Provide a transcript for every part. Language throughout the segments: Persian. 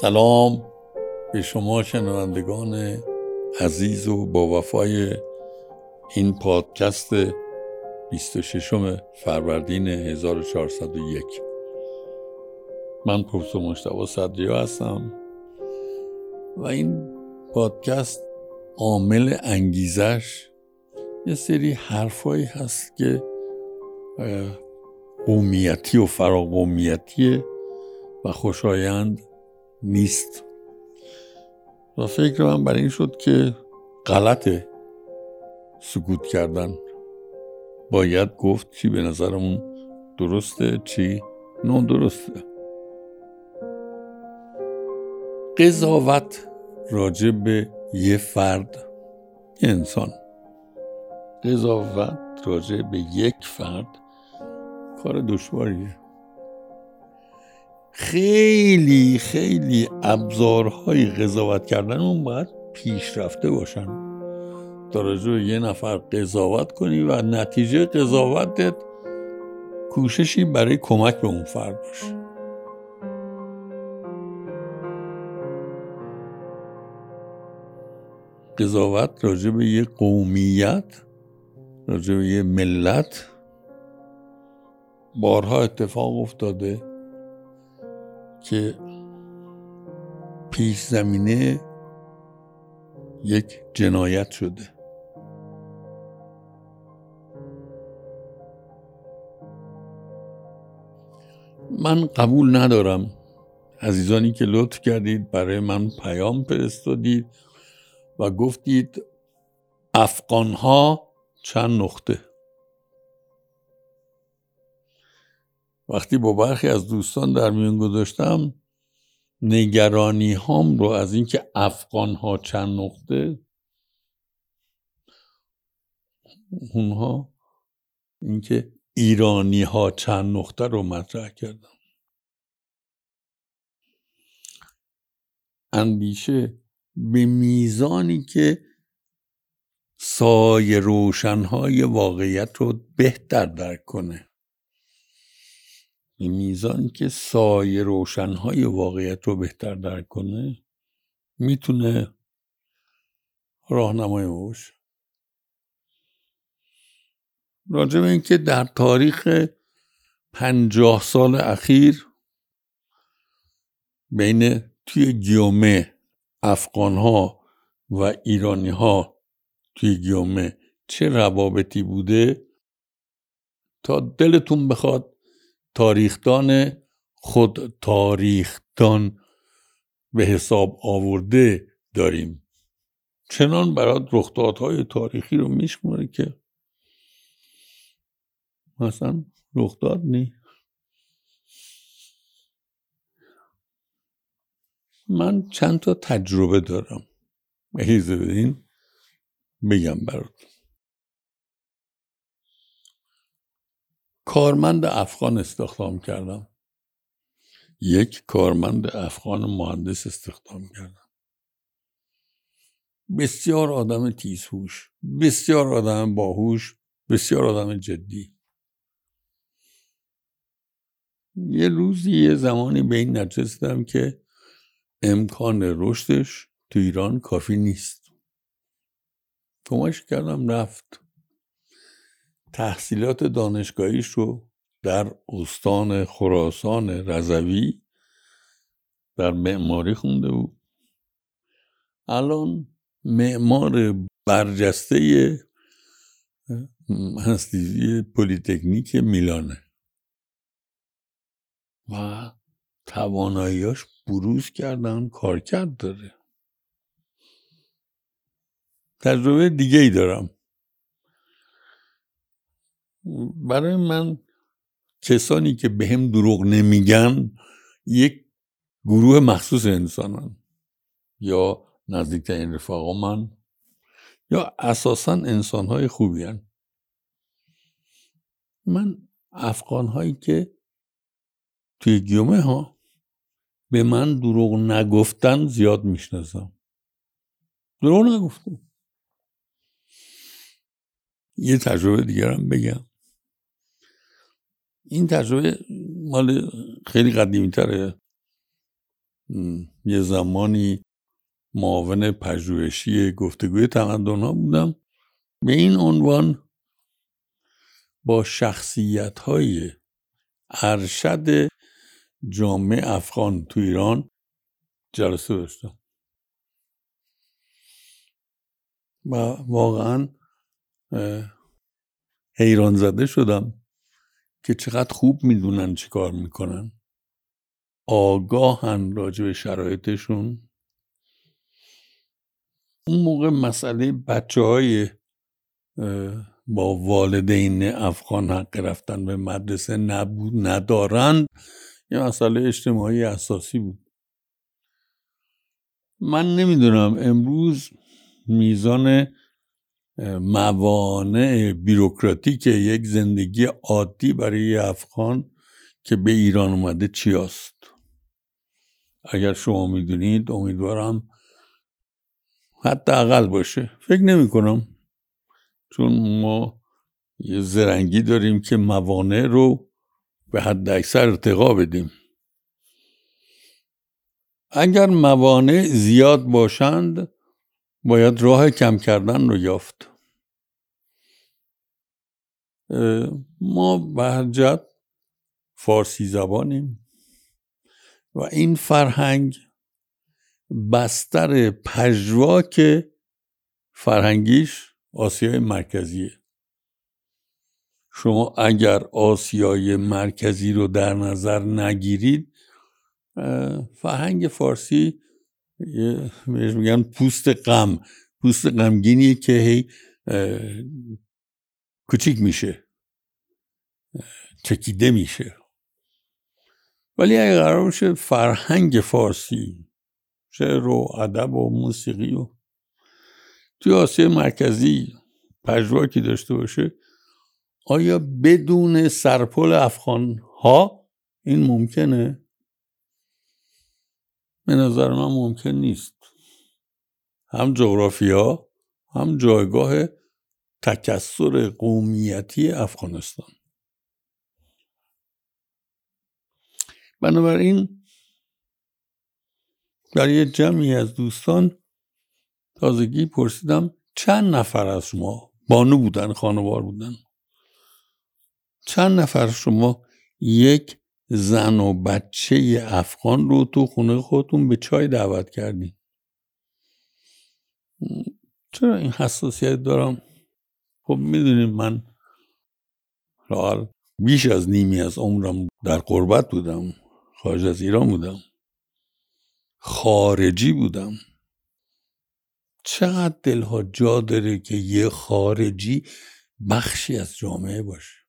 سلام به شما شنوندگان عزیز و با وفای این پادکست 26 فروردین 1401 من پروفسور مشتبه صدریا هستم و این پادکست عامل انگیزش یه سری حرفایی هست که قومیتی و فراقومیتیه و خوشایند نیست. و فکر من برای این شد که غلطه سکوت کردن. باید گفت چی به نظرمون درسته چی درسته قضاوت راجع به یه فرد یه انسان. قضاوت راجع به یک فرد کار دشواریه. خیلی خیلی ابزارهای قضاوت کردن اون باید پیشرفته باشن. تا راجع یه نفر قضاوت کنی و نتیجه قضاوتت کوششی برای کمک به اون فرد باشه. قضاوت راجع به یه قومیت راجع به یه ملت بارها اتفاق افتاده. که پیش زمینه یک جنایت شده. من قبول ندارم. عزیزانی که لطف کردید برای من پیام فرستادید و گفتید افغان ها چند نقطه. وقتی با برخی از دوستان در میون گذاشتم نگرانی هام رو از اینکه افغان ها چند نقطه اونها اینکه ایرانی ها چند نقطه رو مطرح کردم. اندیشه به میزانی که سایه روشنهای واقعیت رو بهتر درک کنه. به میزانی که سایه روشنهای واقعیت رو بهتر درک کنه می‌تونه راهنمای ما باشه. راجع به اینکه در تاریخ پنجاه سال اخیر بین توی گیومه افغان ها و ایرانی ها توی گیومه چه روابطی بوده تا دلتون بخواد تاریخدان خود تاریخدان به حساب آورده داریم. چنان برات رخدادهای تاریخی رو میشماره که مثلا رخداد نی. من چند تا تجربه دارم. اجازه بدین بگم برات کارمند افغان استخدام کردم. یک کارمند افغان مهندس استخدام کردم. بسیار آدم تیزهوش بسیار آدم باهوش بسیار آدم جدی. یه روزی یه زمانی به این نتیجه که امکان رشدش تو ایران کافی نیست. کمکش کردم رفت. تحصیلات دانشگاهیش رو در استان خراسان رضوی در معماری خونده بود. الان معمار برجسته هستیزی پلیتکنیک میلانه. و تواناییاش بروز کردن کارکرد داره. تجربه دیگه ای دارم. برای من کسانی که به هم دروغ نمیگن یک گروه مخصوص انسانن یا نزدیکترین رفاقا من یا اساسا انسانهای خوبی هن. من افغان هایی که توی گیومه ها به من دروغ نگفتن زیاد می‌شناسم. دروغ نگفتم. یه تجربه دیگرم بگم. این تجربه مال خیلی قدیمی تره یه زمانی معاون پژوهشی گفتگوی تمدن ها بودم. به این عنوان با شخصیت های ارشد جامعه افغان تو ایران جلسه داشتم. و واقعا حیران زده شدم. که چقدر خوب می‌دونن چی کار می‌کنن. آگاهن راجع به شرایطشون. اون موقع مسئله بچه های با والدین افغان حق رفتن به مدرسه نبود ندارند یه مسئله اجتماعی اساسی بود. من نمی‌دونم امروز میزان موانع بیروکراتیک یک زندگی عادی برای افغان که به ایران اومده چی است اگر شما می‌دونید امیدوارم حتی اقل باشه. فکر نمی کنم چون ما یه زرنگی داریم که موانع رو به حد اکثر ارتقا بدیم. اگر موانع زیاد باشند باید راه کم کردن رو یافت. ما به فارسی زبانیم و این فرهنگ بستر پژواک فرهنگیش آسیای مرکزیه. شما اگر آسیای مرکزی رو در نظر نگیرید فرهنگ فارسی میگن پوست غم. پوست غمگینیه که هی کوچیک میشه. چکیده میشه. ولی اگر قرار باشه فرهنگ فارسی شعر و ادب و موسیقی و توی آسیای مرکزی پژواکی داشته باشه آیا بدون سرپل افغان ها این ممکنه؟ به نظر من ممکن نیست. هم جغرافیا هم جایگاه تکسر قومیتی افغانستان. بنابراین برای جمعی از دوستان تازگی پرسیدم چند نفر از شما بانو بودن خانوار بودن؟ چند نفر شما یک زن و بچه افغان رو تو خونه خودتون به چای دعوت کردین چرا این حساسیت دارم؟ خب می‌دونیم من حال بیش از نیمی از عمرم در قربت بودم خارج از ایران بودم خارجی بودم. چقدر دلها جا داره که یه خارجی بخشی از جامعه باشه؟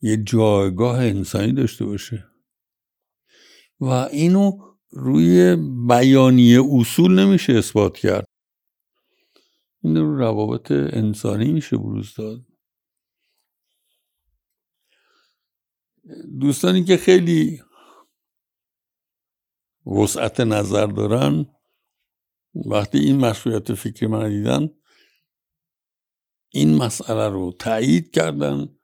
یه جایگاه انسانی داشته باشه. و اینو روی بیانیه اصول نمیشه اثبات کرد. این رو روابط انسانی میشه بروز داد. دوستانی که خیلی وسعت نظر دارن وقتی این مشروعیت فکری من دیدن این مسئله رو تایید کردن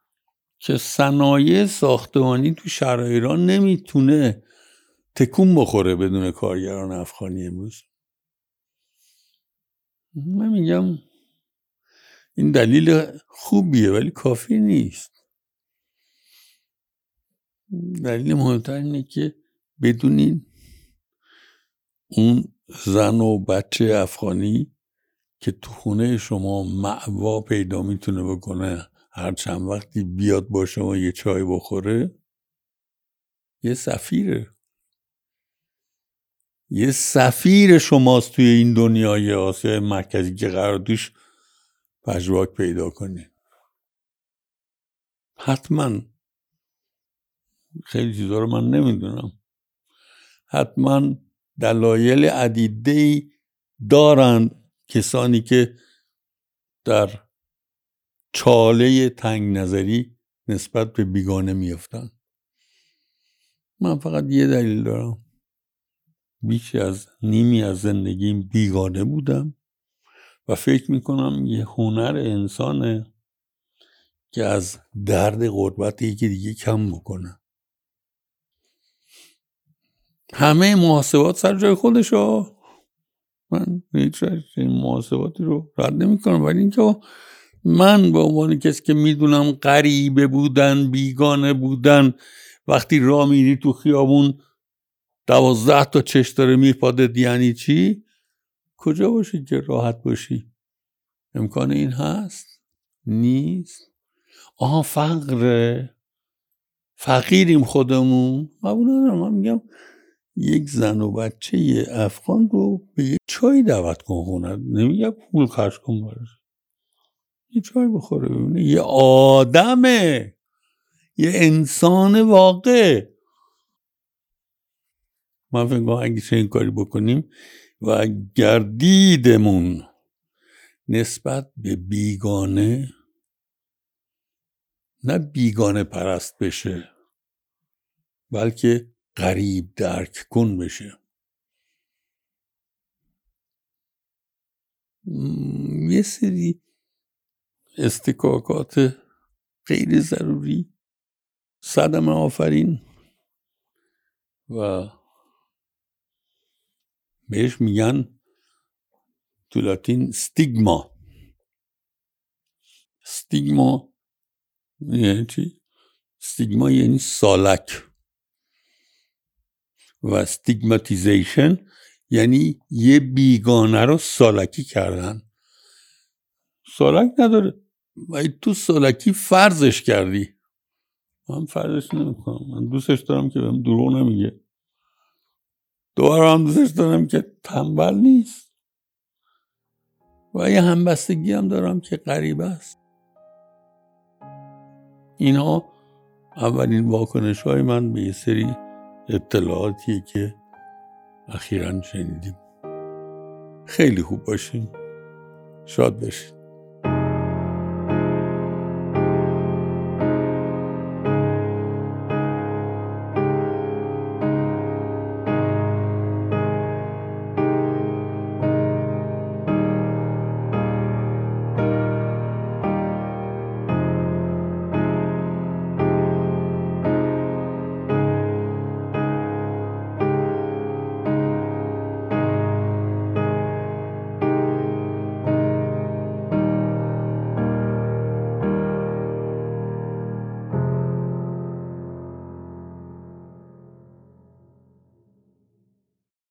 که صنایع ساختمانی تو شهر ایران نمی‌تونه تکون بخوره بدون کارگران افغانی امروز. من میگم این دلیل خوبیه ولی کافی نیست. دلیل مهمتر اینه که بدونین اون زن و بچه افغانی که تو خونه شما معوا پیدا می‌تونه بکنه هر چند وقتی بیاد با شما یه چای بخوره یه سفیره. یه سفیر شماست توی این دنیای آسیای مرکزی که قرار دوش پژواک پیدا کنی. حتما. خیلی چیزا رو من نمی‌دونم. حتما دلایل عدیده دارند کسانی که در چاله تنگ نظری نسبت به بیگانه میفتن من فقط یه دلیل دارم. بیش از نیمی از زندگیم بیگانه بودم و فکر می‌کنم یه هنر انسانه که از درد غربت یکی دیگه کم بکنه. همه محاسبات سر جای خودش من هیچ محاسباتی رو رد نمی کنم ولی اینکه من به عنوان کسی که می‌دونم غریبه بودن بیگانه بودن وقتی راه میری تو خیابون دوازده تا چش داره میپاده یعنی چی؟ کجا باشی که راحت باشی؟ امکان این هست؟ نیست؟ آها فقر فقیریم خودمون. قبول من میگم یک زن و بچه افغان رو به یه چای دعوت کن خونه. نمیگم پول خرج کن براش. یه چای بخوره ببینه. یه آدمه. یه انسان واقع. من فکر کنم اگه این کاری بکنیم و گردیدمون نسبت به بیگانه نه بیگانه پرست بشه بلکه قریب درک کن بشه. یه سری استکاکات غیر ضروری صدم آفرین و بهش میگن تو لاتین ستیگما ستیگما یعنی چی؟ ستیگما یعنی سالک. و استیگماتیزیشن یعنی یه بیگانه رو سالکی کردن. سالک نداره. و تو سالکی فرضش کردی. من فرضش نمی‌کنم. من دوستش دارم که بهم دروغ نمیگه. دوباره هم دوستش دارم که تنبل نیست. و یه همبستگی هم دارم که غریب است. اینها اولین واکنش های من به یه سری اطلاعاتی که اخیرا شنیدیم. خیلی خوب باشیم شاد باشید